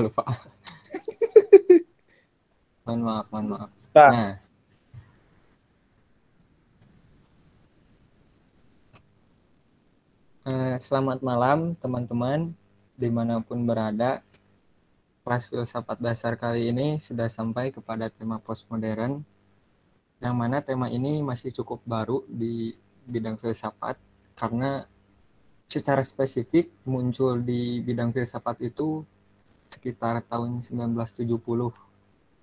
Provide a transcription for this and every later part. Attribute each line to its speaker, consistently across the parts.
Speaker 1: lupa. mohon maaf, mohon maaf.
Speaker 2: Nah,
Speaker 1: Nah, eh, selamat malam teman-teman di mana pun berada. Kelas filsafat dasar kali ini sudah sampai kepada tema postmodern, yang mana tema ini masih cukup baru di bidang filsafat karena secara spesifik muncul di bidang filsafat itu sekitar tahun 1970.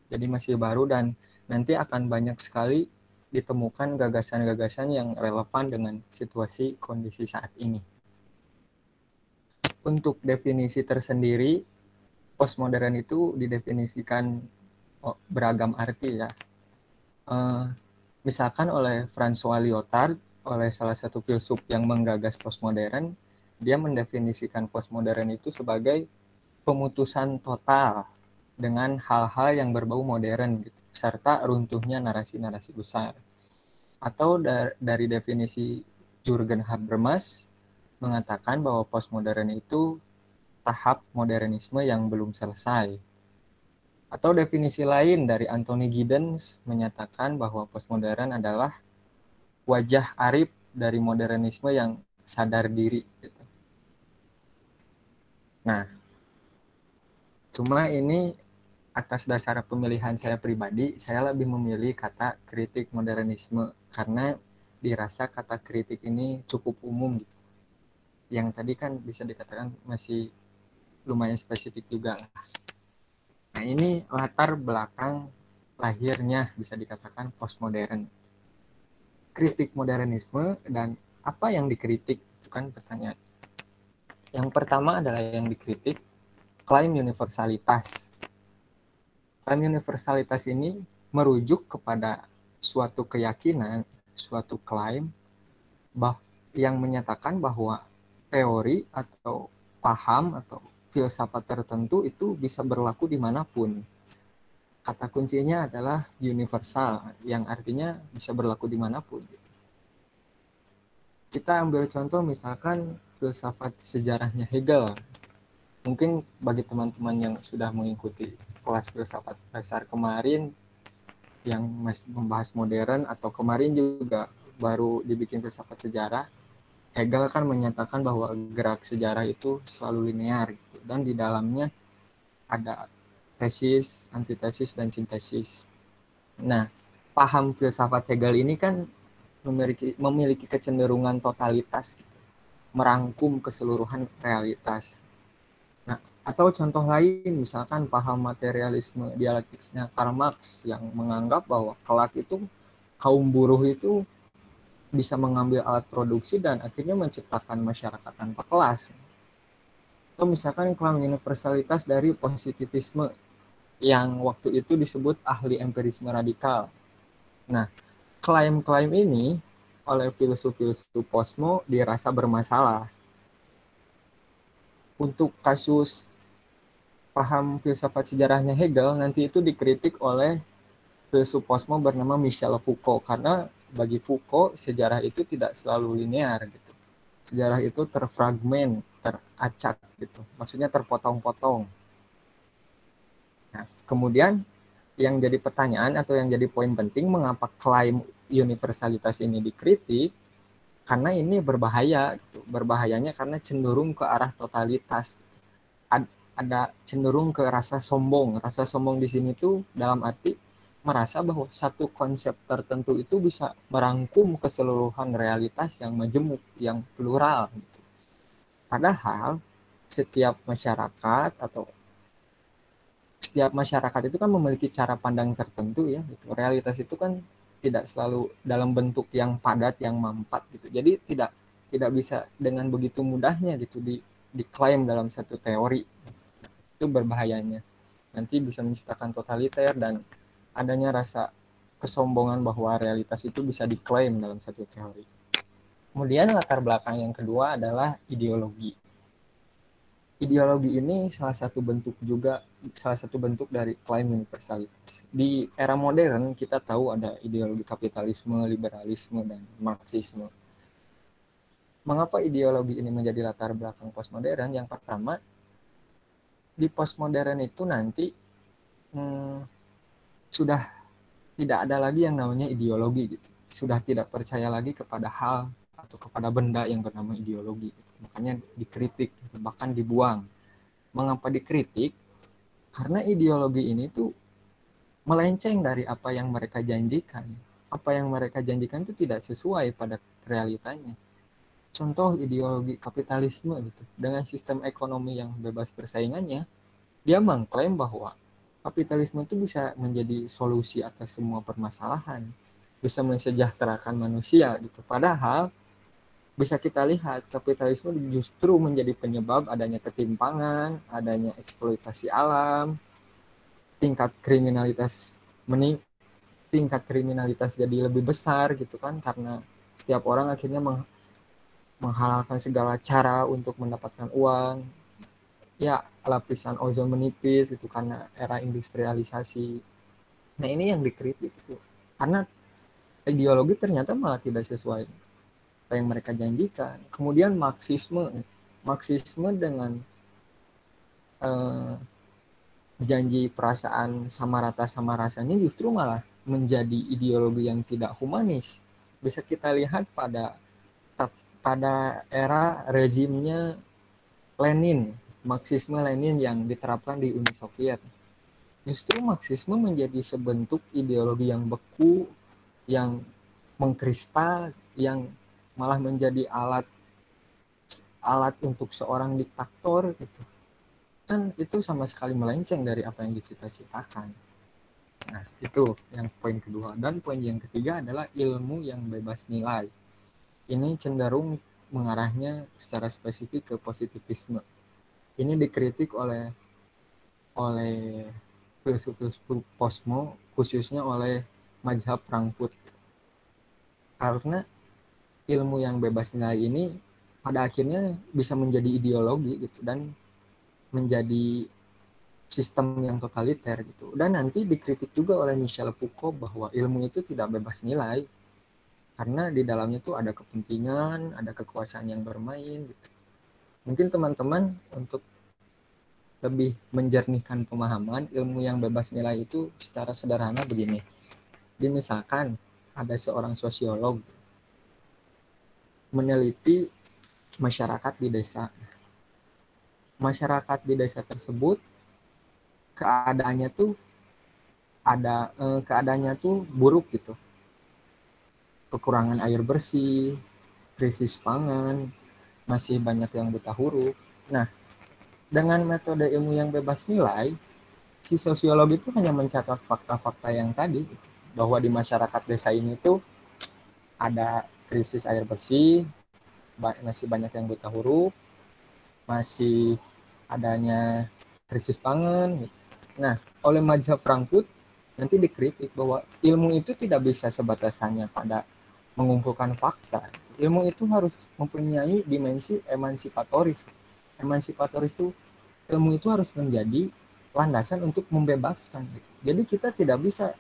Speaker 1: Jadi masih baru dan nanti akan banyak sekali ditemukan gagasan-gagasan yang relevan dengan situasi kondisi saat ini. Untuk definisi tersendiri, postmodern itu didefinisikan oh, beragam arti ya. Eh, misalkan oleh François Lyotard, oleh salah satu filsuf yang menggagas postmodern, dia mendefinisikan postmodern itu sebagai pemutusan total dengan hal-hal yang berbau modern gitu, serta runtuhnya narasi-narasi besar. Atau da dari definisi Jurgen Habermas mengatakan bahwa postmodern itu tahap modernisme yang belum selesai. Atau definisi lain dari Anthony Giddens menyatakan bahwa postmodern adalah wajah arif dari modernisme yang sadar diri. Gitu. Nah, cuma ini atas dasar pemilihan saya pribadi, saya lebih memilih kata kritik modernisme karena dirasa kata kritik ini cukup umum gitu. Yang tadi kan bisa dikatakan masih lumayan spesifik juga lah. Nah ini latar belakang lahirnya bisa dikatakan postmodern. Kritik modernisme dan apa yang dikritik itu kan pertanyaan. Yang pertama adalah yang dikritik klaim universalitas. Klaim universalitas ini merujuk kepada suatu keyakinan, suatu klaim bah yang menyatakan bahwa teori atau paham atau filsafat tertentu itu bisa berlaku di mana pun. Kata kuncinya adalah universal, yang artinya bisa berlaku di mana pun. Kita ambil contoh misalkan filsafat sejarahnya Hegel. Mungkin bagi teman-teman yang sudah mengikuti kelas filsafat dasar kemarin, yang masih membahas modern, atau kemarin juga baru dibikin filsafat sejarah, Hegel kan menyatakan bahwa gerak sejarah itu selalu linear gitu dan di dalamnya ada tesis, antitesis dan sintesis. Nah, paham filsafat Hegel ini kan memiliki memiliki kecenderungan totalitas gitu, merangkum keseluruhan realitas. Atau contoh lain misalkan paham materialisme dialektiknya Karl Marx yang menganggap bahwa kelak itu kaum buruh itu bisa mengambil alat produksi dan akhirnya menciptakan masyarakat tanpa kelas. Atau misalkan klaim universalitas dari positivisme yang waktu itu disebut ahli empirisme radikal. Nah, klaim-klaim ini oleh filsuf-filsuf posmo dirasa bermasalah. Untuk kasus paham filsafat sejarahnya Hegel nanti itu dikritik oleh filsuf posmo bernama Michel Foucault karena bagi Foucault sejarah itu tidak selalu linear gitu. Sejarah itu terfragmen, teracak gitu. Maksudnya terpotong-potong. Nah, kemudian yang jadi pertanyaan atau yang jadi poin penting mengapa klaim universalitas ini dikritik karena ini berbahaya gitu. Berbahayanya karena cenderung ke arah totalitas. Ada cenderung ke rasa sombong. Rasa sombong di sini tuh dalam arti merasa bahwa satu konsep tertentu itu bisa merangkum keseluruhan realitas yang majemuk, yang plural. Gitu. Padahal setiap masyarakat atau setiap masyarakat itu kan memiliki cara pandang tertentu ya. Gitu. Realitas itu kan tidak selalu dalam bentuk yang padat, yang mampat gitu. Jadi tidak tidak bisa dengan begitu mudahnya gitu di diklaim dalam satu teori. Itu berbahayanya. Nanti bisa menciptakan totaliter dan adanya rasa kesombongan bahwa realitas itu bisa diklaim dalam satu teori. Kemudian latar belakang yang kedua adalah ideologi. Ideologi ini salah satu bentuk juga salah satu bentuk dari klaim universalitas. Di era modern kita tahu ada ideologi kapitalisme, liberalisme dan marxisme. Mengapa ideologi ini menjadi latar belakang postmodern? Yang pertama, di postmodern itu nanti hmm, sudah tidak ada lagi yang namanya ideologi gitu. Sudah tidak percaya lagi kepada hal atau kepada benda yang bernama ideologi gitu. makanya dikritik gitu, bahkan dibuang. Mengapa dikritik? Karena ideologi ini tuh melenceng dari apa yang mereka janjikan. Apa yang mereka janjikan itu tidak sesuai pada realitanya contoh ideologi kapitalisme gitu dengan sistem ekonomi yang bebas persaingannya dia mengklaim bahwa kapitalisme itu bisa menjadi solusi atas semua permasalahan bisa mensejahterakan manusia gitu. Padahal bisa kita lihat kapitalisme justru menjadi penyebab adanya ketimpangan adanya eksploitasi alam tingkat kriminalitas mening tingkat kriminalitas jadi lebih besar gitu kan karena setiap orang akhirnya menghalalkan segala cara untuk mendapatkan uang. Ya lapisan ozon menipis gitu karena era industrialisasi. Nah ini yang dikritik itu karena ideologi ternyata malah tidak sesuai apa yang mereka janjikan. Kemudian marxisme marxisme dengan eh, janji perasaan sama rata sama rasanya justru malah menjadi ideologi yang tidak humanis. Bisa kita lihat pada pada era rezimnya Lenin, Marxisme Lenin yang diterapkan di Uni Soviet. Justru Marxisme menjadi sebentuk ideologi yang beku, yang mengkristal, yang malah menjadi alat alat untuk seorang diktator gitu. Kan itu sama sekali melenceng dari apa yang dicita-citakan. Nah, itu yang poin kedua. Dan poin yang ketiga adalah ilmu yang bebas nilai ini cenderung mengarahnya secara spesifik ke positivisme. Ini dikritik oleh oleh filsuf-filsuf posmo khususnya oleh mazhab Frankfurt. Karena ilmu yang bebas nilai ini pada akhirnya bisa menjadi ideologi gitu dan menjadi sistem yang totaliter gitu. Dan nanti dikritik juga oleh Michel Foucault bahwa ilmu itu tidak bebas nilai karena di dalamnya tuh ada kepentingan, ada kekuasaan yang bermain gitu. Mungkin teman-teman untuk lebih menjernihkan pemahaman ilmu yang bebas nilai itu secara sederhana begini. Jadi misalkan ada seorang sosiolog meneliti masyarakat di desa. Masyarakat di desa tersebut keadaannya tuh ada eh, keadaannya tuh buruk gitu kekurangan air bersih, krisis pangan, masih banyak yang buta huruf. Nah, dengan metode ilmu yang bebas nilai, si sosiolog itu hanya mencatat fakta-fakta yang tadi, bahwa di masyarakat desa ini tuh ada krisis air bersih, masih banyak yang buta huruf, masih adanya krisis pangan. Nah, oleh Majah Frankfurt nanti dikritik bahwa ilmu itu tidak bisa sebatas hanya pada mengumpulkan fakta. Ilmu itu harus mempunyai dimensi emansipatoris. Emansipatoris itu ilmu itu harus menjadi landasan untuk membebaskan. Jadi kita tidak bisa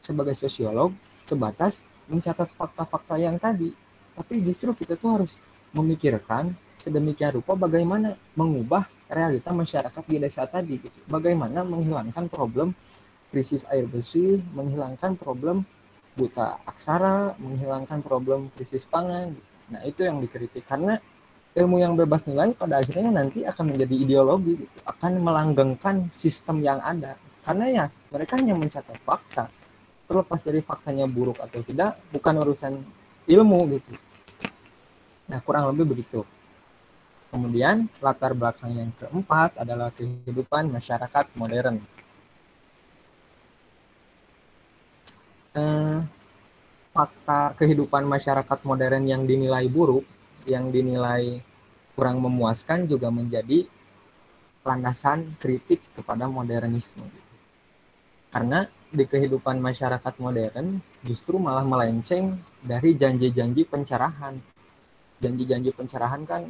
Speaker 1: sebagai sosiolog sebatas mencatat fakta-fakta yang tadi, tapi justru kita tuh harus memikirkan sedemikian rupa bagaimana mengubah realita masyarakat di desa tadi gitu. Bagaimana menghilangkan problem krisis air bersih, menghilangkan problem buta aksara, menghilangkan problem krisis pangan. Nah, itu yang dikritik karena ilmu yang bebas nilai pada akhirnya nanti akan menjadi ideologi, gitu. akan melanggengkan sistem yang ada. Karena ya mereka hanya mencatat fakta. Terlepas dari faktanya buruk atau tidak, bukan urusan ilmu gitu. Nah, kurang lebih begitu. Kemudian latar belakang yang keempat adalah kehidupan masyarakat modern. Eh, fakta kehidupan masyarakat modern yang dinilai buruk, yang dinilai kurang memuaskan juga menjadi landasan kritik kepada modernisme. Karena di kehidupan masyarakat modern justru malah melenceng dari janji-janji pencerahan. Janji-janji pencerahan kan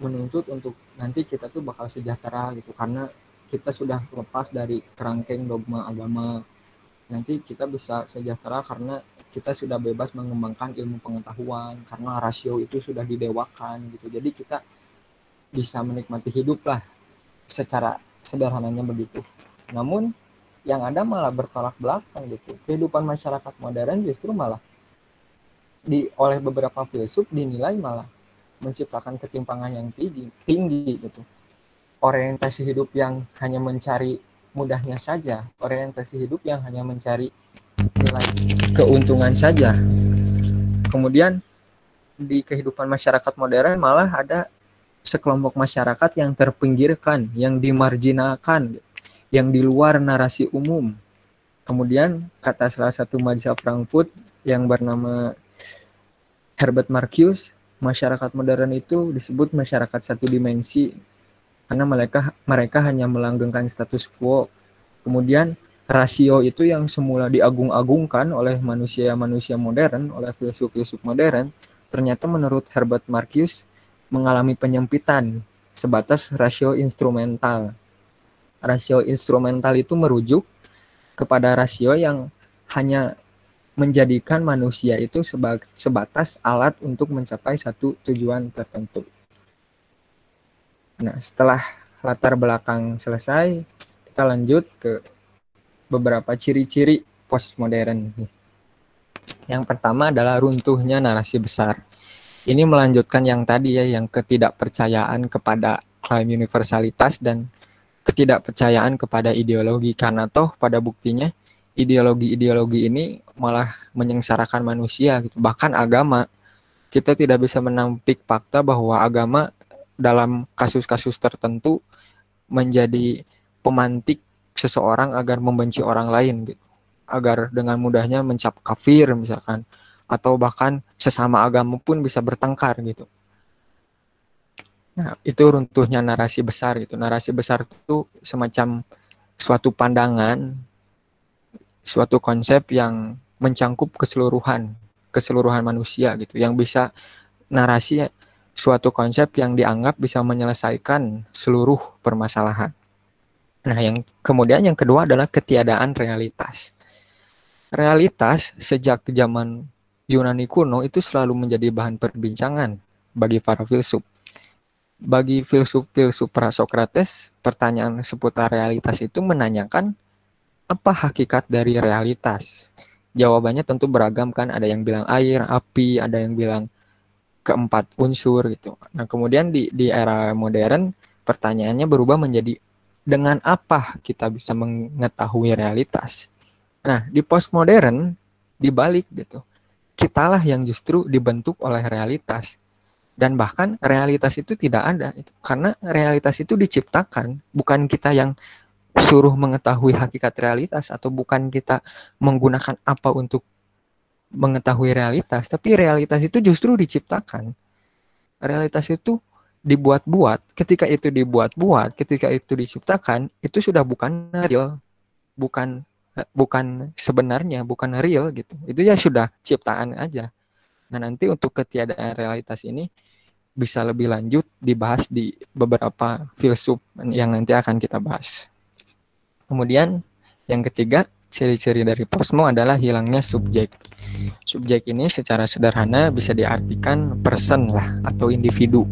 Speaker 1: menuntut untuk nanti kita tuh bakal sejahtera gitu karena kita sudah lepas dari kerangkeng dogma agama nanti kita bisa sejahtera karena kita sudah bebas mengembangkan ilmu pengetahuan karena rasio itu sudah didewakan gitu jadi kita bisa menikmati hidup lah secara sederhananya begitu. Namun yang ada malah bertolak belakang gitu. Kehidupan masyarakat modern justru malah di oleh beberapa filsuf dinilai malah menciptakan ketimpangan yang tinggi, tinggi gitu. Orientasi hidup yang hanya mencari mudahnya saja, orientasi hidup yang hanya mencari nilai keuntungan saja. Kemudian di kehidupan masyarakat modern malah ada sekelompok masyarakat yang terpinggirkan, yang dimarginalkan, yang di luar narasi umum. Kemudian kata salah satu mazhab Frankfurt yang bernama Herbert Marcuse, masyarakat modern itu disebut masyarakat satu dimensi karena mereka mereka hanya melanggengkan status quo. Kemudian rasio itu yang semula diagung-agungkan oleh manusia-manusia modern, oleh filsuf-filsuf modern, ternyata menurut Herbert Marcuse mengalami penyempitan sebatas rasio instrumental. Rasio instrumental itu merujuk kepada rasio yang hanya menjadikan manusia itu sebatas alat untuk mencapai satu tujuan tertentu. Nah, setelah latar belakang selesai, kita lanjut ke beberapa ciri-ciri postmodern. Yang pertama adalah runtuhnya narasi besar. Ini melanjutkan yang tadi ya, yang ketidakpercayaan kepada klaim universalitas dan ketidakpercayaan kepada ideologi karena toh pada buktinya ideologi-ideologi ini malah menyengsarakan manusia gitu. Bahkan agama kita tidak bisa menampik fakta bahwa agama dalam kasus-kasus tertentu menjadi pemantik seseorang agar membenci orang lain gitu. Agar dengan mudahnya mencap kafir misalkan atau bahkan sesama agama pun bisa bertengkar gitu. Nah, itu runtuhnya narasi besar gitu. Narasi besar itu semacam suatu pandangan, suatu konsep yang mencangkup keseluruhan keseluruhan manusia gitu yang bisa narasi suatu konsep yang dianggap bisa menyelesaikan seluruh permasalahan. Nah, yang kemudian yang kedua adalah ketiadaan realitas. Realitas sejak zaman Yunani kuno itu selalu menjadi bahan perbincangan bagi para filsuf. Bagi filsuf-filsuf pra-Sokrates, pertanyaan seputar realitas itu menanyakan apa hakikat dari realitas jawabannya tentu beragam kan ada yang bilang air api ada yang bilang keempat unsur gitu. Nah kemudian di di era modern pertanyaannya berubah menjadi dengan apa kita bisa mengetahui realitas? Nah di postmodern dibalik gitu kitalah yang justru dibentuk oleh realitas. Dan bahkan realitas itu tidak ada itu. Karena realitas itu diciptakan bukan kita yang suruh mengetahui hakikat realitas atau bukan kita menggunakan apa untuk mengetahui realitas, tapi realitas itu justru diciptakan. Realitas itu dibuat-buat. Ketika itu dibuat-buat, ketika itu diciptakan, itu sudah bukan real, bukan bukan sebenarnya, bukan real gitu. Itu ya sudah ciptaan aja. Nah, nanti untuk ketiadaan realitas ini bisa lebih lanjut dibahas di beberapa filsuf yang nanti akan kita bahas. Kemudian yang ketiga, ciri-ciri dari posmo adalah hilangnya subjek. Subjek ini secara sederhana bisa diartikan person lah atau individu.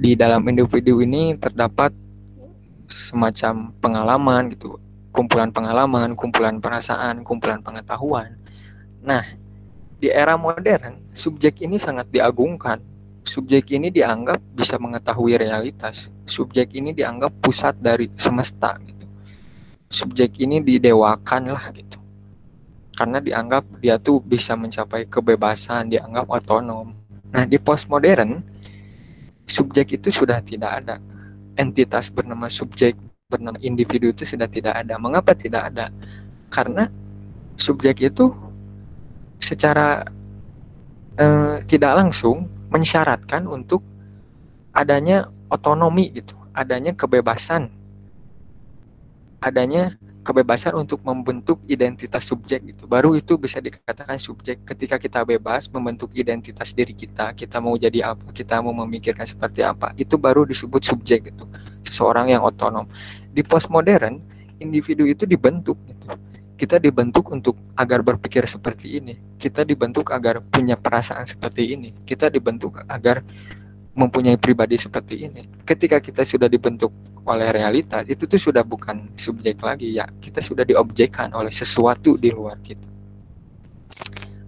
Speaker 1: Di dalam individu ini terdapat semacam pengalaman gitu, kumpulan pengalaman, kumpulan perasaan, kumpulan pengetahuan. Nah, di era modern, subjek ini sangat diagungkan. Subjek ini dianggap bisa mengetahui realitas. Subjek ini dianggap pusat dari semesta. Gitu subjek ini didewakan lah gitu. Karena dianggap dia tuh bisa mencapai kebebasan dianggap otonom. Nah di postmodern subjek itu sudah tidak ada. Entitas bernama subjek bernama individu itu sudah tidak ada. Mengapa tidak ada? Karena subjek itu secara eh, tidak langsung mensyaratkan untuk adanya otonomi gitu. Adanya kebebasan adanya kebebasan untuk membentuk identitas subjek gitu. Baru itu bisa dikatakan subjek ketika kita bebas membentuk identitas diri kita, kita mau jadi apa, kita mau memikirkan seperti apa, itu baru disebut subjek gitu. Seseorang yang otonom. Di postmodern, individu itu dibentuk gitu. Kita dibentuk untuk agar berpikir seperti ini. Kita dibentuk agar punya perasaan seperti ini. Kita dibentuk agar mempunyai pribadi seperti ini. Ketika kita sudah dibentuk oleh realitas itu tuh sudah bukan subjek lagi ya. Kita sudah diobjekkan oleh sesuatu di luar kita.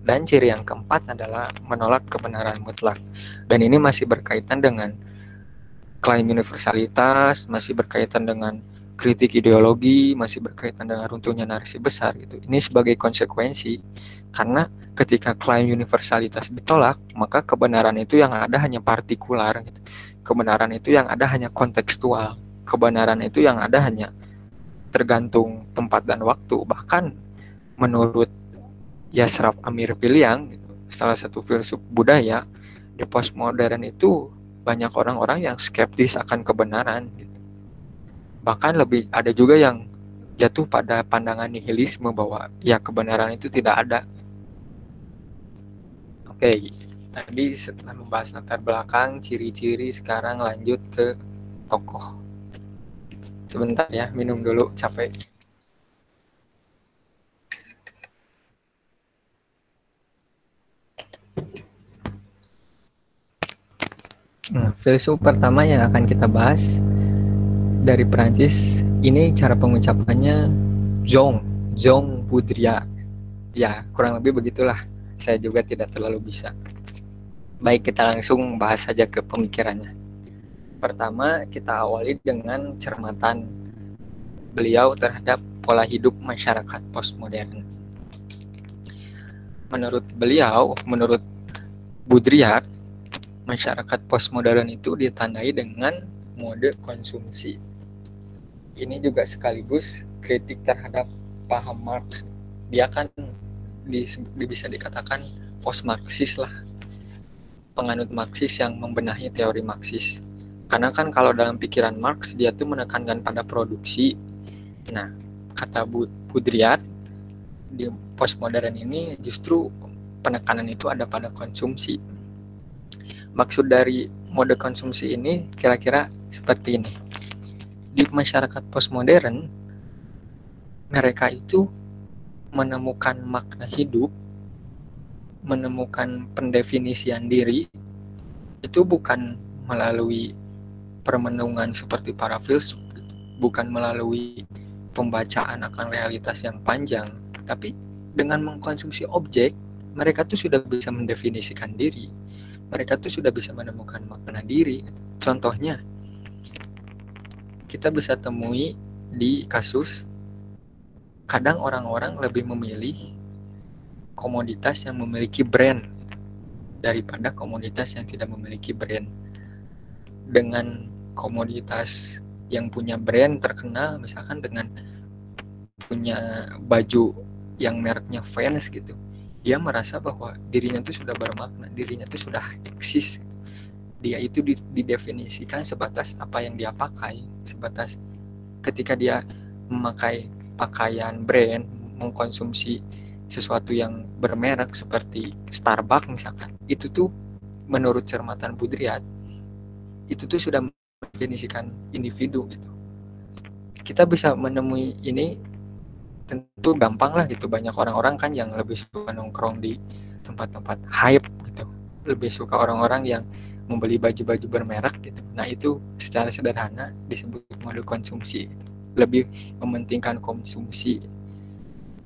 Speaker 1: Dan ciri yang keempat adalah menolak kebenaran mutlak. Dan ini masih berkaitan dengan klaim universalitas masih berkaitan dengan kritik ideologi masih berkaitan dengan runtuhnya narasi besar gitu ini sebagai konsekuensi karena ketika klaim universalitas ditolak maka kebenaran itu yang ada hanya partikular gitu. kebenaran itu yang ada hanya kontekstual kebenaran itu yang ada hanya tergantung tempat dan waktu bahkan menurut Yasraf Amir Piliang gitu, salah satu filsuf budaya di postmodern itu banyak orang-orang yang skeptis akan kebenaran gitu. Bahkan lebih ada juga yang jatuh pada pandangan nihilisme bahwa ya kebenaran itu tidak ada Oke, tadi setelah membahas latar belakang, ciri-ciri, sekarang lanjut ke tokoh. Sebentar ya, minum dulu, capek. Nah, filsuf pertama yang akan kita bahas dari Perancis ini cara pengucapannya Jong, Jong Budria. Ya, kurang lebih begitulah saya juga tidak terlalu bisa. Baik, kita langsung bahas saja ke pemikirannya. Pertama, kita awali dengan cermatan beliau terhadap pola hidup masyarakat postmodern. Menurut beliau, menurut Budriat, masyarakat postmodern itu ditandai dengan mode konsumsi. Ini juga sekaligus kritik terhadap paham Marx. Dia kan di, bisa dikatakan post Marxis lah. Penganut Marxis yang membenahi teori Marxis. Karena kan kalau dalam pikiran Marx dia tuh menekankan pada produksi. Nah kata Budriat di postmodern ini justru penekanan itu ada pada konsumsi. Maksud dari mode konsumsi ini kira-kira seperti ini di masyarakat postmodern mereka itu menemukan makna hidup, menemukan pendefinisian diri, itu bukan melalui permenungan seperti para filsuf, bukan melalui pembacaan akan realitas yang panjang, tapi dengan mengkonsumsi objek, mereka tuh sudah bisa mendefinisikan diri. Mereka tuh sudah bisa menemukan makna diri. Contohnya, kita bisa temui di kasus kadang orang-orang lebih memilih komoditas yang memiliki brand daripada komoditas yang tidak memiliki brand. Dengan komoditas yang punya brand terkenal, misalkan dengan punya baju yang mereknya fans gitu, dia merasa bahwa dirinya itu sudah bermakna, dirinya itu sudah eksis. Dia itu didefinisikan sebatas apa yang dia pakai, sebatas ketika dia memakai pakaian brand, mengkonsumsi sesuatu yang bermerek seperti Starbucks misalkan, itu tuh menurut cermatan Budriat itu tuh sudah mendefinisikan individu gitu. Kita bisa menemui ini tentu gampang lah gitu banyak orang-orang kan yang lebih suka nongkrong di tempat-tempat hype gitu lebih suka orang-orang yang membeli baju-baju bermerek gitu. Nah itu secara sederhana disebut mode konsumsi. Gitu lebih mementingkan konsumsi.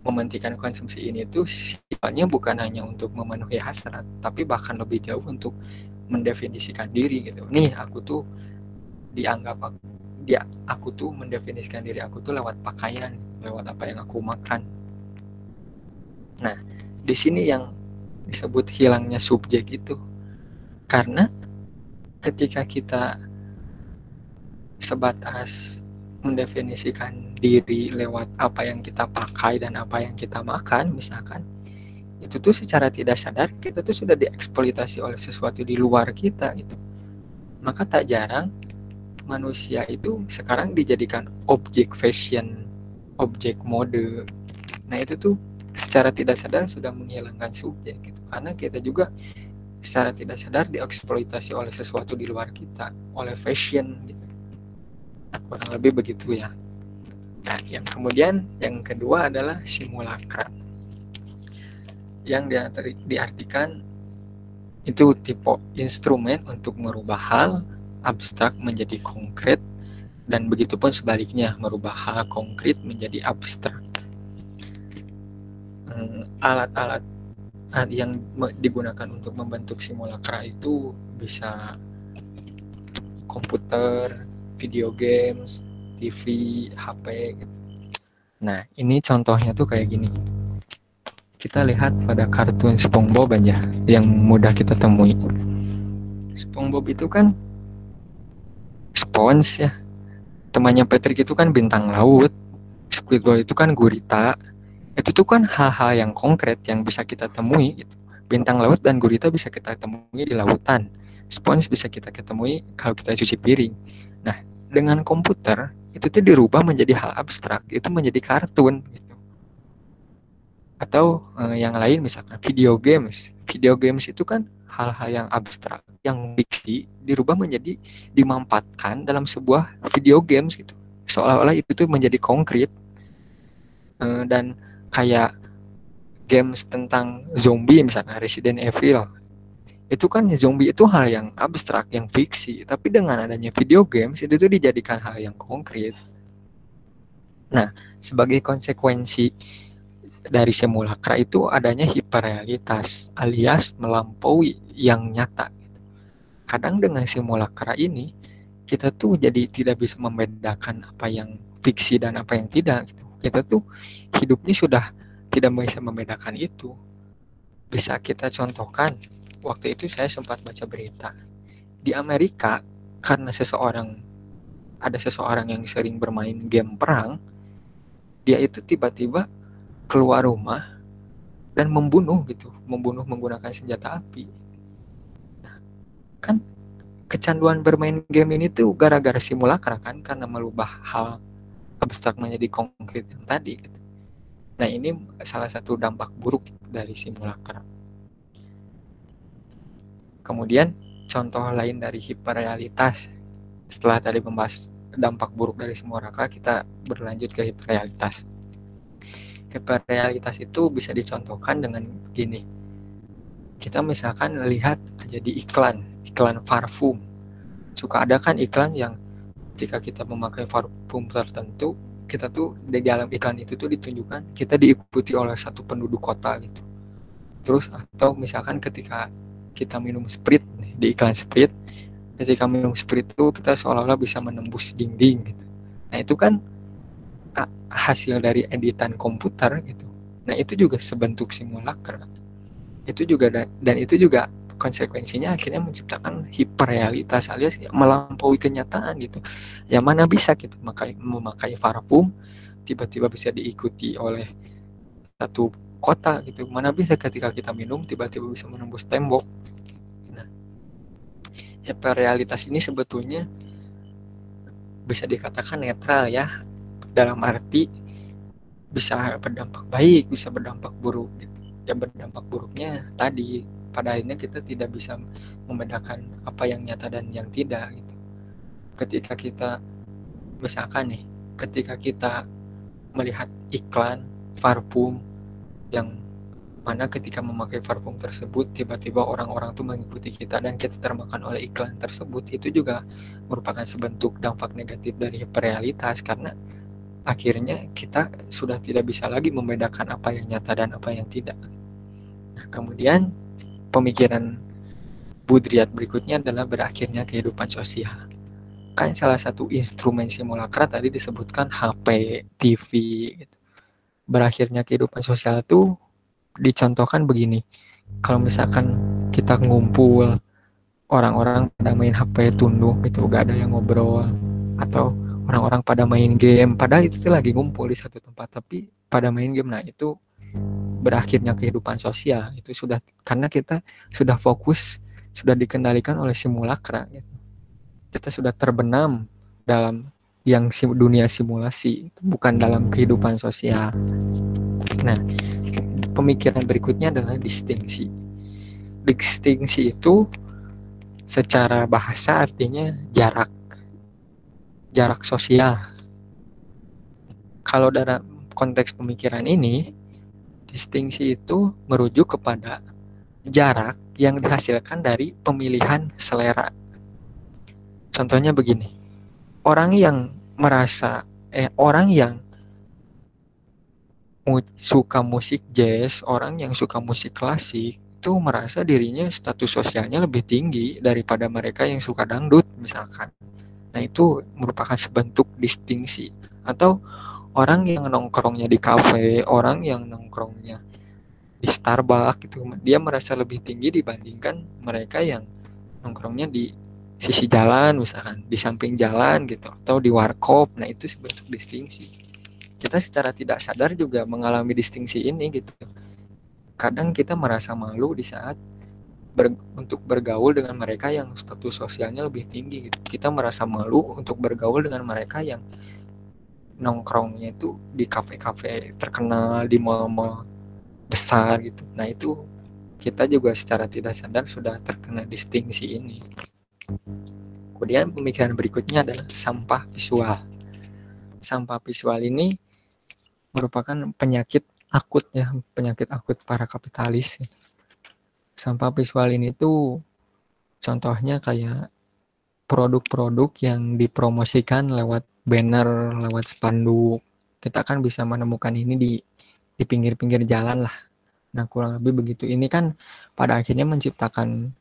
Speaker 1: Mementingkan konsumsi ini tuh sifatnya bukan hanya untuk memenuhi hasrat tapi bahkan lebih jauh untuk mendefinisikan diri gitu. Nih aku tuh dianggap aku, dia aku tuh mendefinisikan diri aku tuh lewat pakaian lewat apa yang aku makan. Nah di sini yang disebut hilangnya subjek itu karena ketika kita sebatas mendefinisikan diri lewat apa yang kita pakai dan apa yang kita makan misalkan itu tuh secara tidak sadar kita tuh sudah dieksploitasi oleh sesuatu di luar kita gitu. Maka tak jarang manusia itu sekarang dijadikan objek fashion objek mode. Nah itu tuh secara tidak sadar sudah menghilangkan subjek gitu. Karena kita juga secara tidak sadar dieksploitasi oleh sesuatu di luar kita oleh fashion gitu. Kurang lebih begitu ya. Nah yang kemudian yang kedua adalah simulakra yang diartikan itu tipe instrumen untuk merubah hal abstrak menjadi konkret dan begitupun sebaliknya merubah hal konkret menjadi abstrak. Eh, alat-alat yang digunakan untuk membentuk simulakra itu bisa komputer, video games, TV, HP. Nah, ini contohnya tuh kayak gini. Kita lihat pada kartun SpongeBob aja yang mudah kita temui. SpongeBob itu kan Spons ya. Temannya Patrick itu kan bintang laut. Squidward itu kan gurita. Itu tuh kan hal-hal yang konkret yang bisa kita temui. Gitu. Bintang laut dan gurita bisa kita temui di lautan. Spons bisa kita ketemui kalau kita cuci piring. Nah, dengan komputer itu tuh dirubah menjadi hal abstrak, itu menjadi kartun gitu. Atau eh, yang lain misalkan video games. Video games itu kan hal-hal yang abstrak, yang fiksi dirubah menjadi dimampatkan dalam sebuah video games gitu. Seolah-olah itu tuh menjadi konkret uh, dan kayak games tentang zombie misalnya Resident Evil itu kan zombie itu hal yang abstrak yang fiksi tapi dengan adanya video games itu tuh dijadikan hal yang konkret nah sebagai konsekuensi dari simulakra itu adanya hiperrealitas alias melampaui yang nyata. Kadang dengan simulakra ini kita tuh jadi tidak bisa membedakan apa yang fiksi dan apa yang tidak. Gitu. Kita tuh hidupnya sudah tidak bisa membedakan itu. Bisa kita contohkan, waktu itu saya sempat baca berita di Amerika karena seseorang ada seseorang yang sering bermain game perang, dia itu tiba-tiba keluar rumah dan membunuh gitu, membunuh menggunakan senjata api kan kecanduan bermain game ini tuh gara-gara simulakra kan karena melubah hal abstrak menjadi konkret yang tadi gitu. Nah ini salah satu dampak buruk dari simulakra. Kemudian contoh lain dari hiperrealitas setelah tadi membahas dampak buruk dari simulakra kita berlanjut ke hiperrealitas. Hiperrealitas itu bisa dicontohkan dengan gini. Kita misalkan lihat aja di iklan iklan parfum suka ada kan iklan yang ketika kita memakai parfum tertentu kita tuh di dalam iklan itu tuh ditunjukkan kita diikuti oleh satu penduduk kota gitu. Terus atau misalkan ketika kita minum sprit di iklan sprit ketika minum sprit itu kita seolah-olah bisa menembus dinding gitu. Nah itu kan hasil dari editan komputer gitu. Nah itu juga sebentuk simulacra. Itu juga dan, itu juga konsekuensinya akhirnya menciptakan hiperrealitas alias melampaui kenyataan gitu. Yang mana bisa kita memakai memakai parfum tiba-tiba bisa diikuti oleh satu kota gitu. Mana bisa ketika kita minum tiba-tiba bisa menembus tembok. Nah hiperrealitas ini sebetulnya bisa dikatakan netral ya dalam arti bisa berdampak baik bisa berdampak buruk gitu. Ya berdampak buruknya tadi pada akhirnya kita tidak bisa membedakan apa yang nyata dan yang tidak gitu. Ketika kita misalkan nih, ketika kita melihat iklan parfum yang mana ketika memakai parfum tersebut tiba-tiba orang-orang tuh mengikuti kita dan kita termakan oleh iklan tersebut itu juga merupakan sebentuk dampak negatif dari hiperrealitas karena akhirnya kita sudah tidak bisa lagi membedakan apa yang nyata dan apa yang tidak. Nah, kemudian pemikiran Budriat berikutnya adalah berakhirnya kehidupan sosial. Kan salah satu instrumen simulakra tadi disebutkan HP, TV. Gitu. Berakhirnya kehidupan sosial itu dicontohkan begini. Kalau misalkan kita ngumpul, orang-orang pada main HP tunduk gitu, gak ada yang ngobrol. Atau orang-orang pada main game, padahal itu lagi ngumpul di satu tempat, tapi pada main game. Nah itu berakhirnya kehidupan sosial. Itu sudah karena kita sudah fokus sudah dikendalikan oleh simulakra gitu. kita sudah terbenam dalam yang sim, dunia simulasi. Bukan dalam kehidupan sosial. Nah pemikiran berikutnya adalah distingsi. Distingsi itu secara bahasa artinya jarak. Jarak sosial. Kalau dalam konteks pemikiran ini distingsi itu merujuk kepada jarak yang dihasilkan dari pemilihan selera. Contohnya begini, orang yang merasa eh orang yang suka musik jazz, orang yang suka musik klasik itu merasa dirinya status sosialnya lebih tinggi daripada mereka yang suka dangdut misalkan. Nah, itu merupakan sebentuk distingsi atau orang yang nongkrongnya di kafe, orang yang nongkrongnya di Starbucks gitu, dia merasa lebih tinggi dibandingkan mereka yang nongkrongnya di sisi jalan misalkan, di samping jalan gitu atau di warkop. Nah, itu sebentuk distingsi kita secara tidak sadar juga mengalami distingsi ini gitu. Kadang kita merasa malu di saat ber, untuk bergaul dengan mereka yang status sosialnya lebih tinggi gitu. Kita merasa malu untuk bergaul dengan mereka yang nongkrongnya itu di kafe-kafe terkenal, di mall-mall besar gitu. Nah, itu kita juga secara tidak sadar sudah terkena distingsi ini. Kemudian pemikiran berikutnya adalah sampah visual. Sampah visual ini merupakan penyakit akut ya, penyakit akut para kapitalis. Sampah visual ini tuh contohnya kayak produk-produk yang dipromosikan lewat banner, lewat spanduk. Kita kan bisa menemukan ini di di pinggir-pinggir jalan lah. Nah, kurang lebih begitu. Ini kan pada akhirnya menciptakan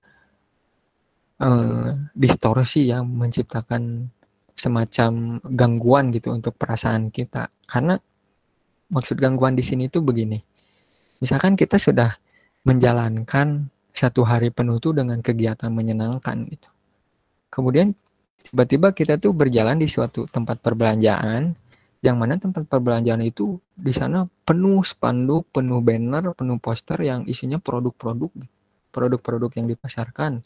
Speaker 1: eh, distorsi ya, menciptakan semacam gangguan gitu untuk perasaan kita. Karena maksud gangguan di sini tuh begini. Misalkan kita sudah menjalankan satu hari penuh tuh dengan kegiatan menyenangkan gitu. Kemudian tiba-tiba kita tuh berjalan di suatu tempat perbelanjaan yang mana tempat perbelanjaan itu di sana penuh spanduk, penuh banner, penuh poster yang isinya produk-produk produk-produk yang dipasarkan.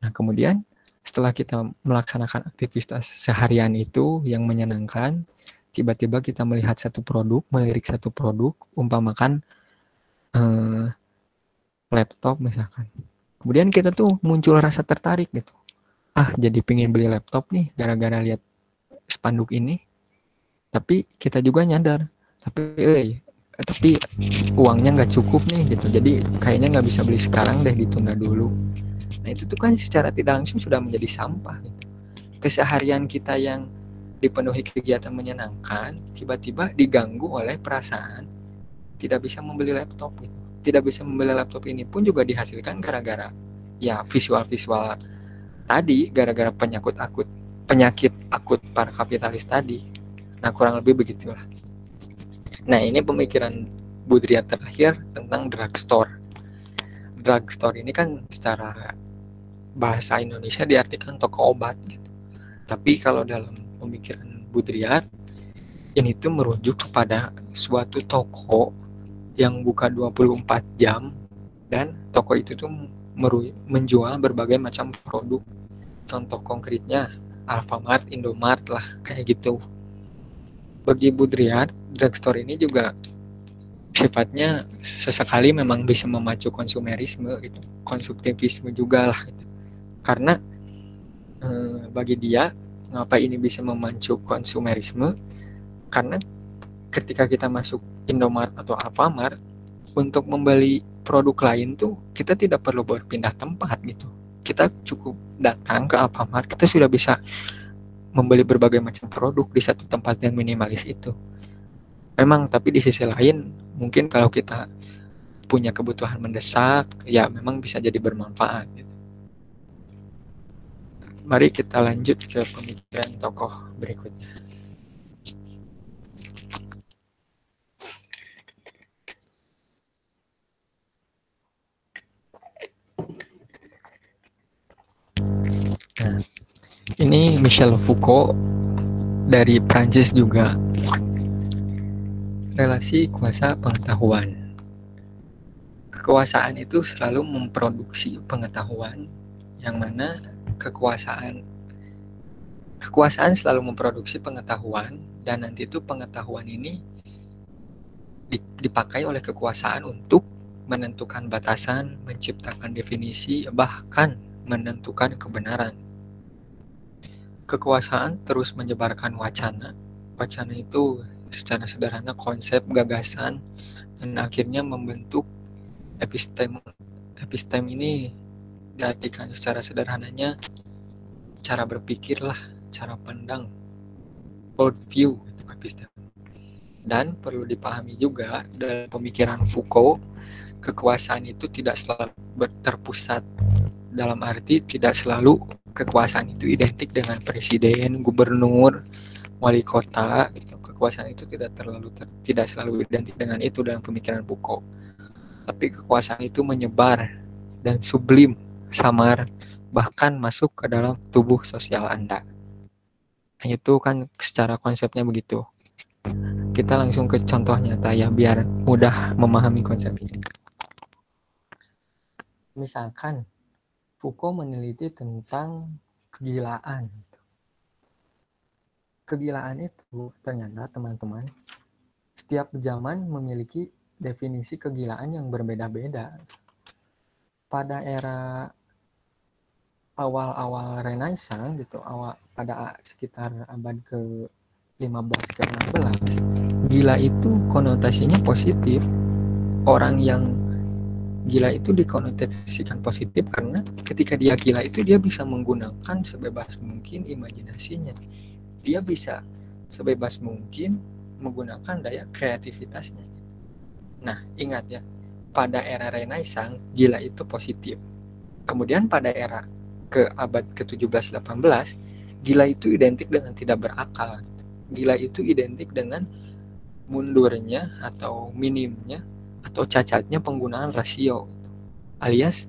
Speaker 1: Nah, kemudian setelah kita melaksanakan aktivitas seharian itu yang menyenangkan, tiba-tiba kita melihat satu produk, melirik satu produk, umpamakan eh, laptop misalkan. Kemudian kita tuh muncul rasa tertarik gitu. Ah, jadi pengen beli laptop nih gara-gara lihat spanduk ini. Tapi kita juga nyadar, tapi eh, tapi uangnya nggak cukup nih gitu. Jadi kayaknya nggak bisa beli sekarang deh, ditunda dulu. Nah itu tuh kan secara tidak langsung sudah menjadi sampah. Gitu. Keseharian kita yang dipenuhi kegiatan menyenangkan, tiba-tiba diganggu oleh perasaan tidak bisa membeli laptop gitu. Tidak bisa membeli laptop ini pun juga dihasilkan gara-gara ya visual-visual tadi, gara-gara penyakit akut penyakit akut para kapitalis tadi. Nah, kurang lebih begitulah. Nah, ini pemikiran Budria terakhir tentang drugstore. Drugstore ini kan secara bahasa Indonesia diartikan toko obat gitu. Tapi kalau dalam pemikiran Budriat ini tuh merujuk kepada suatu toko yang buka 24 jam dan toko itu tuh menjual berbagai macam produk. Contoh konkretnya Alfamart, Indomart lah kayak gitu. Bagi Budriat, drugstore ini juga sifatnya sesekali memang bisa memacu konsumerisme gitu, konsumtivisme juga lah. Karena eh, bagi dia Mengapa ini bisa memacu konsumerisme? Karena ketika kita masuk Indomaret atau Alfamart, untuk membeli produk lain tuh kita tidak perlu berpindah tempat gitu. Kita cukup datang ke Alfamart, kita sudah bisa membeli berbagai macam produk di satu tempat yang minimalis itu. Memang, tapi di sisi lain, mungkin kalau kita punya kebutuhan mendesak, ya memang bisa jadi bermanfaat. Gitu mari kita lanjut ke pemikiran tokoh berikutnya. Nah, ini Michel Foucault dari Prancis juga. Relasi kuasa pengetahuan. Kekuasaan itu selalu memproduksi pengetahuan yang mana kekuasaan kekuasaan selalu memproduksi pengetahuan dan nanti itu pengetahuan ini dipakai oleh kekuasaan untuk menentukan batasan, menciptakan definisi, bahkan menentukan kebenaran. Kekuasaan terus menyebarkan wacana. Wacana itu secara sederhana konsep, gagasan, dan akhirnya membentuk episteme episteme ini diartikan secara sederhananya cara berpikir lah, cara pandang, world view episteme. Dan perlu dipahami juga dalam pemikiran Foucault, kekuasaan itu tidak selalu terpusat dalam arti tidak selalu kekuasaan itu identik dengan presiden, gubernur, wali kota. Kekuasaan itu tidak terlalu ter, tidak selalu identik dengan itu dalam pemikiran Foucault. Tapi kekuasaan itu menyebar dan sublim, samar, bahkan masuk ke dalam tubuh sosial Anda. Itu kan secara konsepnya begitu. Kita langsung ke contoh nyata ya biar mudah memahami konsep ini. Misalkan Foucault meneliti tentang kegilaan. Kegilaan itu ternyata teman-teman setiap zaman memiliki definisi kegilaan yang berbeda-beda. Pada era awal-awal Renaissance gitu, awal pada sekitar abad ke 15 ke 16, gila itu konotasinya positif. Orang yang gila itu dikonotasikan positif karena ketika dia gila itu dia bisa menggunakan sebebas mungkin imajinasinya. Dia bisa sebebas mungkin menggunakan daya kreativitasnya. Nah, ingat ya, pada era Renaissance gila itu positif. Kemudian pada era ke abad ke-17 18, gila itu identik dengan tidak berakal. Gila itu identik dengan mundurnya atau minimnya atau cacatnya penggunaan rasio alias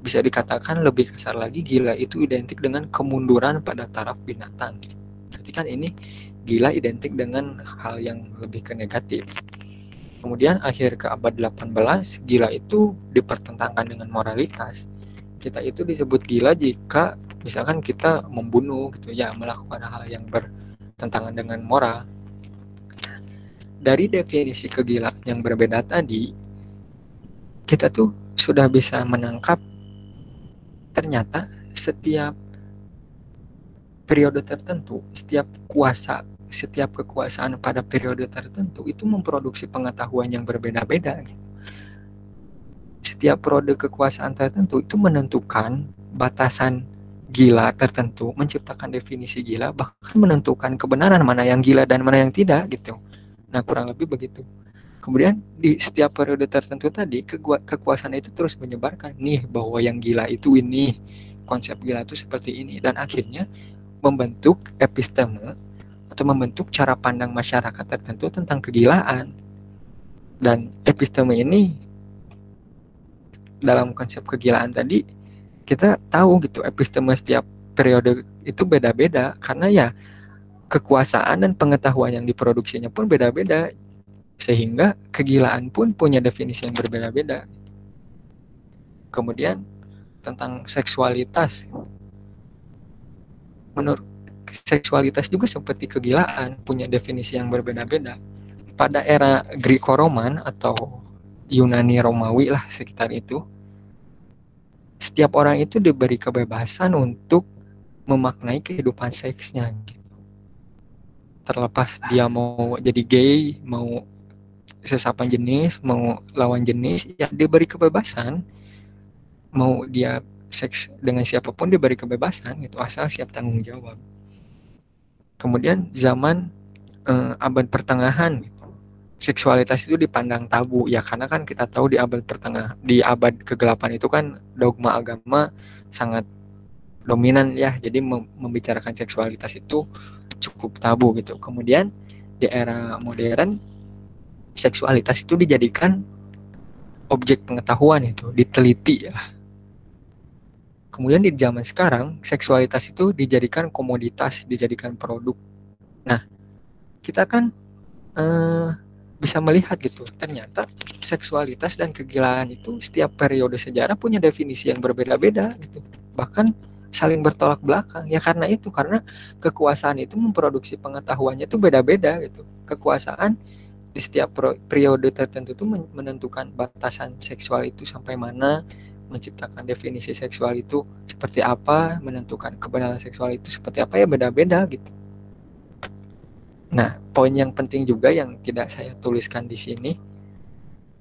Speaker 1: bisa dikatakan lebih kasar lagi gila itu identik dengan kemunduran pada taraf binatang. Berarti kan ini gila identik dengan hal yang lebih ke negatif. Kemudian akhir ke abad 18 gila itu dipertentangkan dengan moralitas. Kita itu disebut gila jika misalkan kita membunuh gitu ya melakukan hal yang bertentangan dengan moral dari definisi kegilaan yang berbeda tadi, kita tuh sudah bisa menangkap ternyata setiap periode tertentu, setiap kuasa, setiap kekuasaan pada periode tertentu itu memproduksi pengetahuan yang berbeda-beda. Setiap periode kekuasaan tertentu itu menentukan batasan gila tertentu, menciptakan definisi gila, bahkan menentukan kebenaran mana yang gila dan mana yang tidak gitu. Nah, kurang lebih begitu. Kemudian di setiap periode tertentu tadi kekuasaan itu terus menyebarkan nih bahwa yang gila itu ini, konsep gila itu seperti ini dan akhirnya membentuk episteme atau membentuk cara pandang masyarakat tertentu tentang kegilaan. Dan episteme ini dalam konsep kegilaan tadi kita tahu gitu episteme setiap periode itu beda-beda karena ya kekuasaan dan pengetahuan yang diproduksinya pun beda-beda sehingga kegilaan pun punya definisi yang berbeda-beda. Kemudian tentang seksualitas. Menurut seksualitas juga seperti kegilaan punya definisi yang berbeda-beda. Pada era Greco-Roman atau Yunani Romawi lah sekitar itu, setiap orang itu diberi kebebasan untuk memaknai kehidupan seksnya terlepas dia mau jadi gay mau sesapan jenis mau lawan jenis ya diberi kebebasan. Mau dia seks dengan siapa pun diberi kebebasan itu asal siap tanggung jawab. Kemudian zaman eh, abad pertengahan seksualitas itu dipandang tabu ya karena kan kita tahu di abad pertengah di abad kegelapan itu kan dogma agama sangat dominan ya. Jadi membicarakan seksualitas itu cukup tabu gitu. Kemudian di era modern seksualitas itu dijadikan objek pengetahuan itu, diteliti ya. Kemudian di zaman sekarang seksualitas itu dijadikan komoditas, dijadikan produk. Nah, kita kan eh, bisa melihat gitu, ternyata seksualitas dan kegilaan itu setiap periode sejarah punya definisi yang berbeda-beda gitu. Bahkan saling bertolak belakang. Ya karena itu karena kekuasaan itu memproduksi pengetahuannya itu beda-beda gitu. Kekuasaan di setiap periode tertentu itu menentukan batasan seksual itu sampai mana menciptakan definisi seksual itu seperti apa menentukan kebenaran seksual itu seperti apa ya beda-beda gitu. Nah poin yang penting juga yang tidak saya tuliskan di sini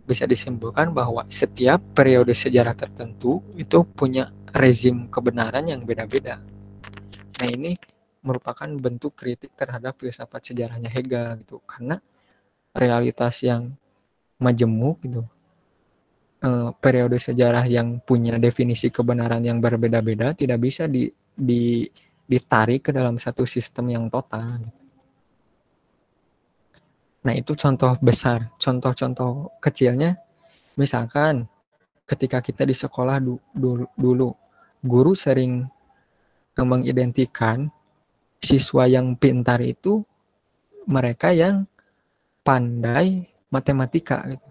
Speaker 1: bisa disimpulkan bahwa setiap periode sejarah tertentu itu punya rezim kebenaran yang beda-beda. Nah ini merupakan bentuk kritik terhadap filsafat sejarahnya Hegel gitu karena realitas yang majemuk gitu eh, periode sejarah yang punya definisi kebenaran yang berbeda-beda tidak bisa di, di ditarik ke dalam satu sistem yang total gitu. Nah, itu contoh besar. Contoh-contoh kecilnya, misalkan ketika kita di sekolah du dulu, dulu, guru sering mengidentikan siswa yang pintar itu mereka yang pandai matematika. Gitu.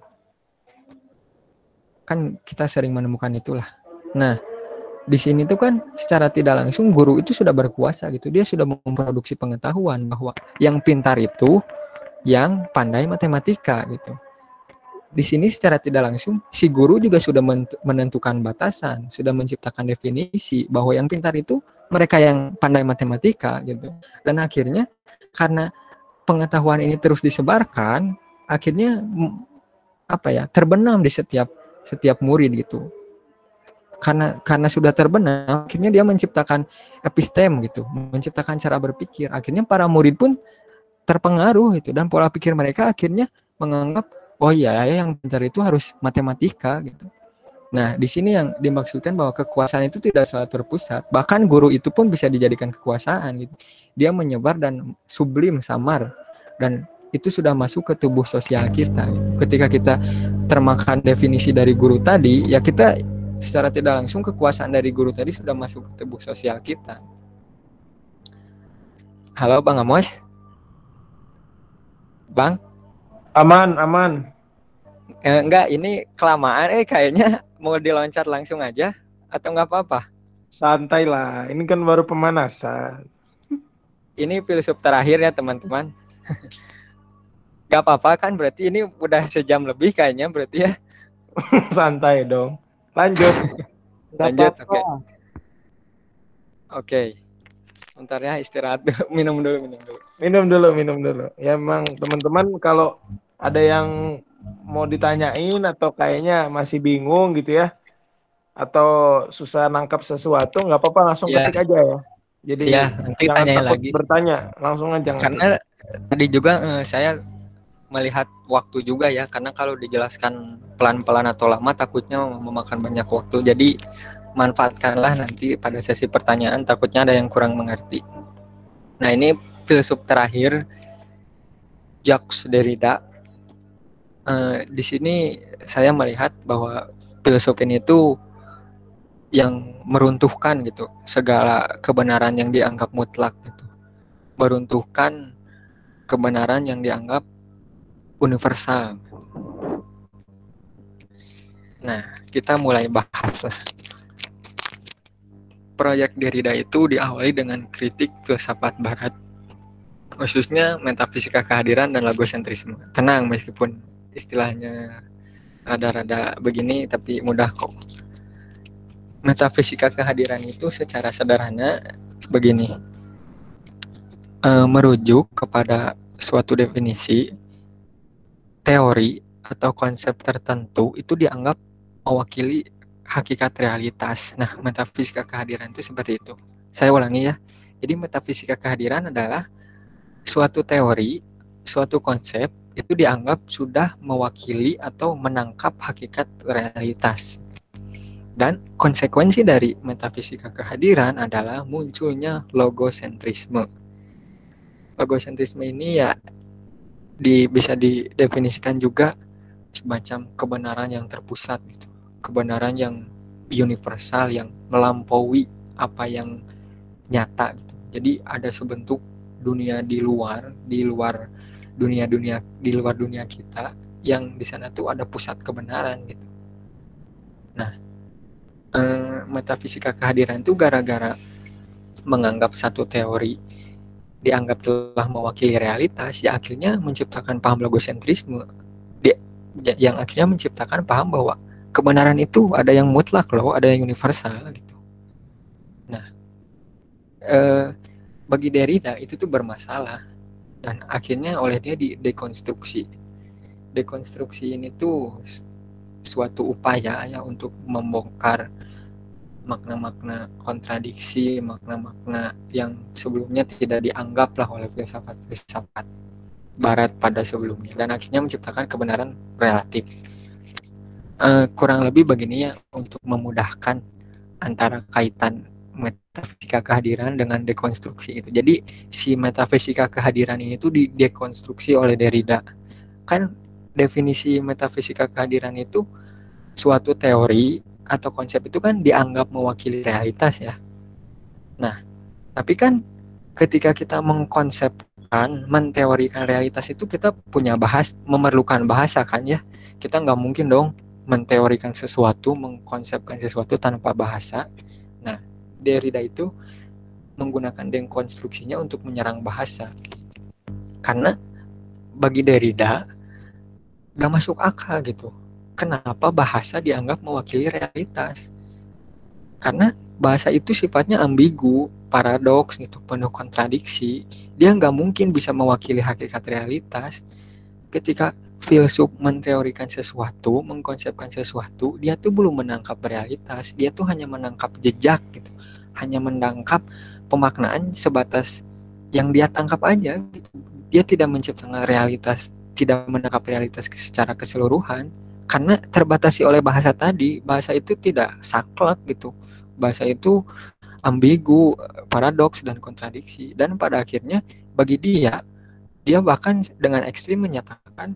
Speaker 1: Kan kita sering menemukan itulah. Nah, di sini tuh kan secara tidak langsung guru itu sudah berkuasa gitu. Dia sudah memproduksi pengetahuan bahwa yang pintar itu yang pandai matematika gitu. Di sini secara tidak langsung si guru juga sudah menentukan batasan, sudah menciptakan definisi bahwa yang pintar itu mereka yang pandai matematika gitu. Dan akhirnya karena pengetahuan ini terus disebarkan, akhirnya apa ya terbenam di setiap setiap murid gitu. Karena karena sudah terbenam, akhirnya dia menciptakan epistem gitu, menciptakan cara berpikir. Akhirnya para murid pun terpengaruh itu dan pola pikir mereka akhirnya menganggap oh iya ya yang pintar itu harus matematika gitu. Nah, di sini yang dimaksudkan bahwa kekuasaan itu tidak selalu terpusat. Bahkan guru itu pun bisa dijadikan kekuasaan gitu. Dia menyebar dan sublim samar dan itu sudah masuk ke tubuh sosial kita. Ketika kita termakan definisi dari guru tadi, ya kita secara tidak langsung kekuasaan dari guru tadi sudah masuk ke tubuh sosial kita. Halo Bang Amos. Bang?
Speaker 2: Aman, aman.
Speaker 1: Eh, enggak, ini kelamaan eh kayaknya mau diloncat langsung aja atau enggak apa-apa?
Speaker 2: Santai lah, ini kan baru pemanasan.
Speaker 1: Ini filsuf terakhir ya teman-teman. Gak apa-apa kan berarti ini udah sejam lebih kayaknya berarti ya.
Speaker 2: Santai dong. Lanjut.
Speaker 1: Lanjut, oke. Oke. Okay. Sebentar ya istirahat dulu, minum dulu, minum dulu.
Speaker 2: Minum dulu, minum dulu. Ya emang teman-teman kalau ada yang mau ditanyain atau kayaknya masih bingung gitu ya atau susah nangkap sesuatu nggak apa-apa langsung ya. ketik aja ya. Jadi
Speaker 1: ya, nanti jangan takut lagi.
Speaker 2: bertanya, langsung aja.
Speaker 1: Karena tadi juga uh, saya melihat waktu juga ya karena kalau dijelaskan pelan-pelan atau lama takutnya memakan banyak waktu. Jadi manfaatkanlah nanti pada sesi pertanyaan takutnya ada yang kurang mengerti. Nah ini filsuf terakhir Jacques Derrida. Uh, di sini saya melihat bahwa filsuf ini itu yang meruntuhkan gitu segala kebenaran yang dianggap mutlak gitu. Meruntuhkan kebenaran yang dianggap universal. Nah, kita mulai bahas lah proyek Derrida itu diawali dengan kritik filsafat barat, khususnya metafisika kehadiran dan logosentrisme. Tenang meskipun istilahnya rada-rada begini tapi mudah kok. Metafisika kehadiran itu secara sederhana begini. E, merujuk kepada suatu definisi teori atau konsep tertentu itu dianggap mewakili hakikat realitas. Nah, metafisika kehadiran itu seperti itu. Saya ulangi ya. Jadi metafisika kehadiran adalah suatu teori, suatu konsep itu dianggap sudah mewakili atau menangkap hakikat realitas. Dan konsekuensi dari metafisika kehadiran adalah munculnya logosentrisme. Logosentrisme ini ya di, bisa didefinisikan juga semacam kebenaran yang terpusat gitu kebenaran yang universal yang melampaui apa yang nyata gitu. Jadi ada sebentuk dunia di luar, di luar dunia-dunia di luar dunia kita yang di sana tuh ada pusat kebenaran gitu. Nah, eh, metafisika kehadiran itu gara-gara menganggap satu teori dianggap telah mewakili realitas, ya akhirnya menciptakan paham logosentrisme, dia, yang akhirnya menciptakan paham bahwa kebenaran itu ada yang mutlak loh, ada yang universal gitu. Nah, eh, bagi Derrida itu tuh bermasalah dan akhirnya oleh dia di dekonstruksi. Dekonstruksi ini tuh suatu upaya ya untuk membongkar makna-makna kontradiksi, makna-makna yang sebelumnya tidak dianggap lah oleh filsafat-filsafat barat pada sebelumnya dan akhirnya menciptakan kebenaran relatif. Uh, kurang lebih begini ya untuk memudahkan antara kaitan metafisika kehadiran dengan dekonstruksi itu. Jadi si metafisika kehadiran ini tuh didekonstruksi oleh Derrida. Kan definisi metafisika kehadiran itu suatu teori atau konsep itu kan dianggap mewakili realitas ya. Nah, tapi kan ketika kita mengkonsepkan, menteorikan realitas itu kita punya bahas, memerlukan bahasa kan ya. Kita nggak mungkin dong menteorikan sesuatu, mengkonsepkan sesuatu tanpa bahasa. Nah, Derrida itu menggunakan dekonstruksinya untuk menyerang bahasa. Karena bagi Derrida, gak masuk akal gitu kenapa bahasa dianggap mewakili realitas? Karena bahasa itu sifatnya ambigu, paradoks gitu, penuh kontradiksi. Dia nggak mungkin bisa mewakili hakikat realitas. Ketika filsuf menteorikan sesuatu, mengkonsepkan sesuatu, dia tuh belum menangkap realitas. Dia tuh hanya menangkap jejak gitu, hanya menangkap pemaknaan sebatas yang dia tangkap aja. Gitu. Dia tidak menciptakan realitas, tidak menangkap realitas secara keseluruhan karena terbatasi oleh bahasa tadi bahasa itu tidak saklek gitu bahasa itu ambigu paradoks dan kontradiksi dan pada akhirnya bagi dia dia bahkan dengan ekstrim menyatakan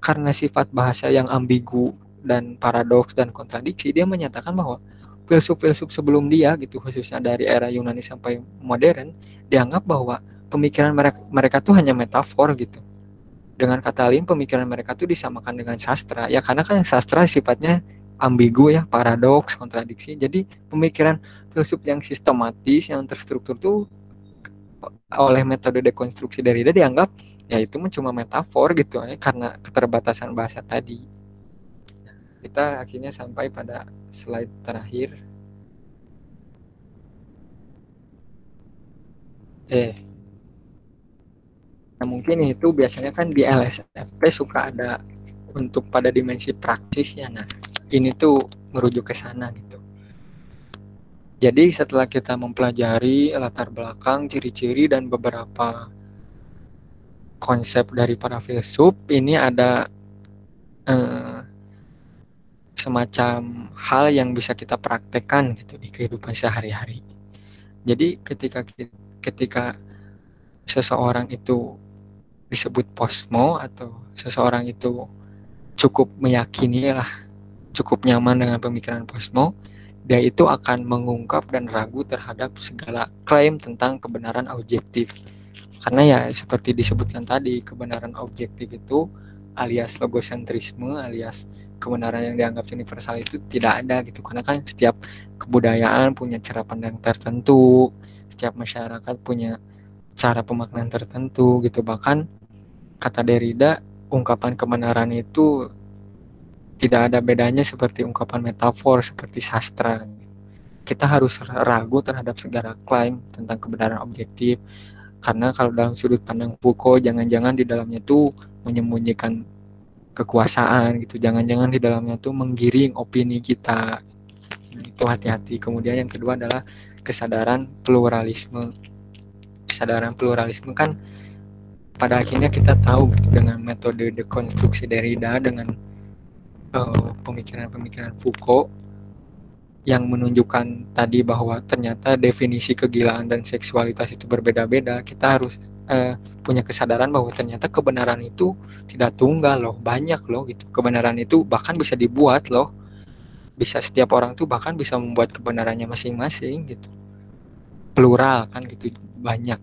Speaker 1: karena sifat bahasa yang ambigu dan paradoks dan kontradiksi dia menyatakan bahwa filsuf-filsuf sebelum dia gitu khususnya dari era Yunani sampai modern dianggap bahwa pemikiran mereka mereka tuh hanya metafor gitu. Dengan kata lain pemikiran mereka tuh disamakan dengan sastra. Ya karena kan sastra sifatnya ambigu ya paradoks kontradiksi jadi pemikiran filsuf yang sistematis yang terstruktur tuh oleh metode dekonstruksi dari dia dianggap ya itu cuma metafor gitu ya karena keterbatasan bahasa tadi kita akhirnya sampai pada slide terakhir eh Nah, mungkin itu biasanya kan di LSFP suka ada untuk pada dimensi praktisnya. Nah, ini tuh merujuk ke sana gitu. Jadi setelah kita mempelajari latar belakang, ciri-ciri dan beberapa konsep dari para filsuf, ini ada eh, semacam hal yang bisa kita praktekkan gitu di kehidupan sehari-hari. Jadi ketika ketika seseorang itu disebut posmo atau seseorang itu cukup meyakini lah cukup nyaman dengan pemikiran posmo dia itu akan mengungkap dan ragu terhadap segala klaim tentang kebenaran objektif karena ya seperti disebutkan tadi kebenaran objektif itu alias logosentrisme alias kebenaran yang dianggap universal itu tidak ada gitu. Karena kan setiap kebudayaan punya cara pandang tertentu setiap masyarakat punya cara pemaknaan tertentu gitu. Bahkan kata Derrida, ungkapan kebenaran itu tidak ada bedanya seperti ungkapan metafor seperti sastra. Kita harus ragu terhadap segala klaim tentang kebenaran objektif. Karena kalau dalam sudut pandang Foucault jangan-jangan di dalamnya itu menyembunyikan kekuasaan gitu. Jangan-jangan di dalamnya itu menggiring opini kita. Nah, itu hati-hati. Kemudian yang kedua adalah kesadaran pluralisme. Kesadaran pluralisme kan pada akhirnya kita tahu gitu dengan metode dekonstruksi Derrida dengan uh, pemikiran-pemikiran Foucault yang menunjukkan tadi bahwa ternyata definisi kegilaan dan seksualitas itu berbeda-beda kita harus uh, punya kesadaran bahwa ternyata kebenaran itu tidak tunggal loh banyak loh gitu. Kebenaran itu bahkan bisa dibuat loh. Bisa setiap orang tuh bahkan bisa membuat kebenarannya masing-masing gitu. Plural kan gitu banyak.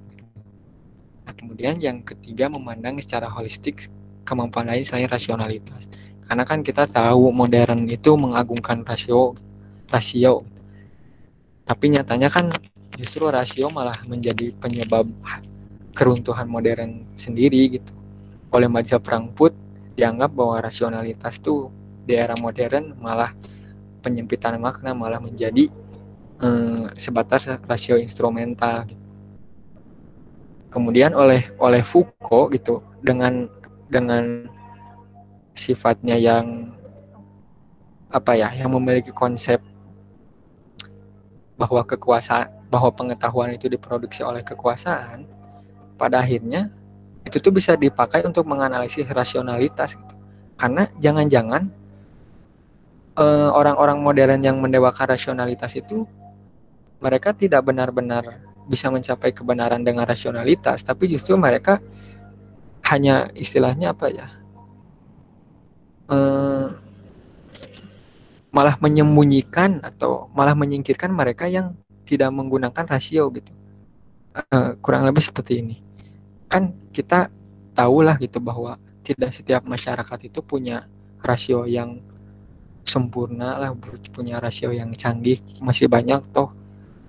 Speaker 1: Nah, kemudian yang ketiga memandang secara holistik kemampuan lain selain rasionalitas. Karena kan kita tahu modern itu mengagungkan rasio rasio. Tapi nyatanya kan justru rasio malah menjadi penyebab keruntuhan modern sendiri gitu. Oleh mazhab Frankfurt dianggap bahwa rasionalitas tuh di era modern malah penyempitan makna malah menjadi eh, sebatas rasio instrumental gitu kemudian oleh oleh Foucault gitu dengan dengan sifatnya yang apa ya yang memiliki konsep bahwa kekuasaan bahwa pengetahuan itu diproduksi oleh kekuasaan pada akhirnya itu tuh bisa dipakai untuk menganalisis rasionalitas gitu. karena jangan-jangan eh, orang-orang modern yang mendewakan rasionalitas itu mereka tidak benar-benar bisa mencapai kebenaran dengan rasionalitas tapi justru mereka hanya istilahnya apa ya eh, malah menyembunyikan atau malah menyingkirkan mereka yang tidak menggunakan rasio gitu. Uh, kurang lebih seperti ini. Kan kita tahulah gitu bahwa tidak setiap masyarakat itu punya rasio yang sempurna lah punya rasio yang canggih. Masih banyak toh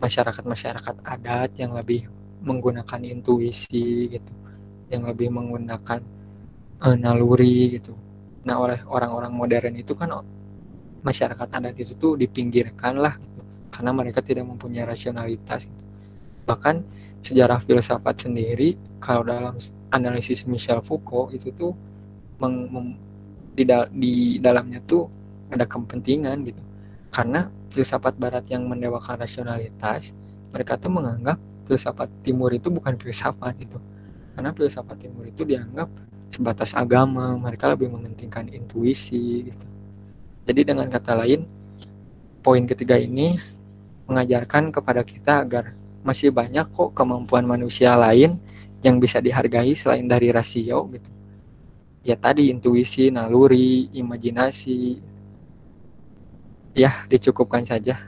Speaker 1: masyarakat-masyarakat adat yang lebih menggunakan intuisi gitu yang lebih menggunakan uh, naluri gitu. Nah oleh orang-orang modern itu kan masyarakat adat itu dipinggirkan lah gitu, karena mereka tidak mempunyai rasionalitas gitu. bahkan sejarah filsafat sendiri kalau dalam analisis Michel Foucault itu tuh meng, mem, di, da, di dalamnya tuh ada kepentingan gitu. Karena filsafat barat yang mendewakan rasionalitas mereka tuh menganggap filsafat timur itu bukan filsafat gitu. Karena filsafat timur itu dianggap sebatas agama mereka lebih mementingkan intuisi gitu jadi dengan kata lain, poin ketiga ini mengajarkan kepada kita agar masih banyak kok kemampuan manusia lain yang bisa dihargai selain dari rasio gitu. Ya tadi intuisi, naluri, imajinasi. Ya, dicukupkan saja.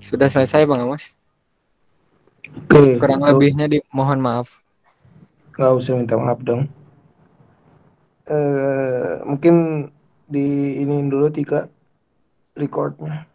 Speaker 1: Sudah selesai Bang Amos. Oke, kurang itu. lebihnya di mohon maaf.
Speaker 2: Gak usah minta maaf dong. Eh, mungkin di ini dulu tiga recordnya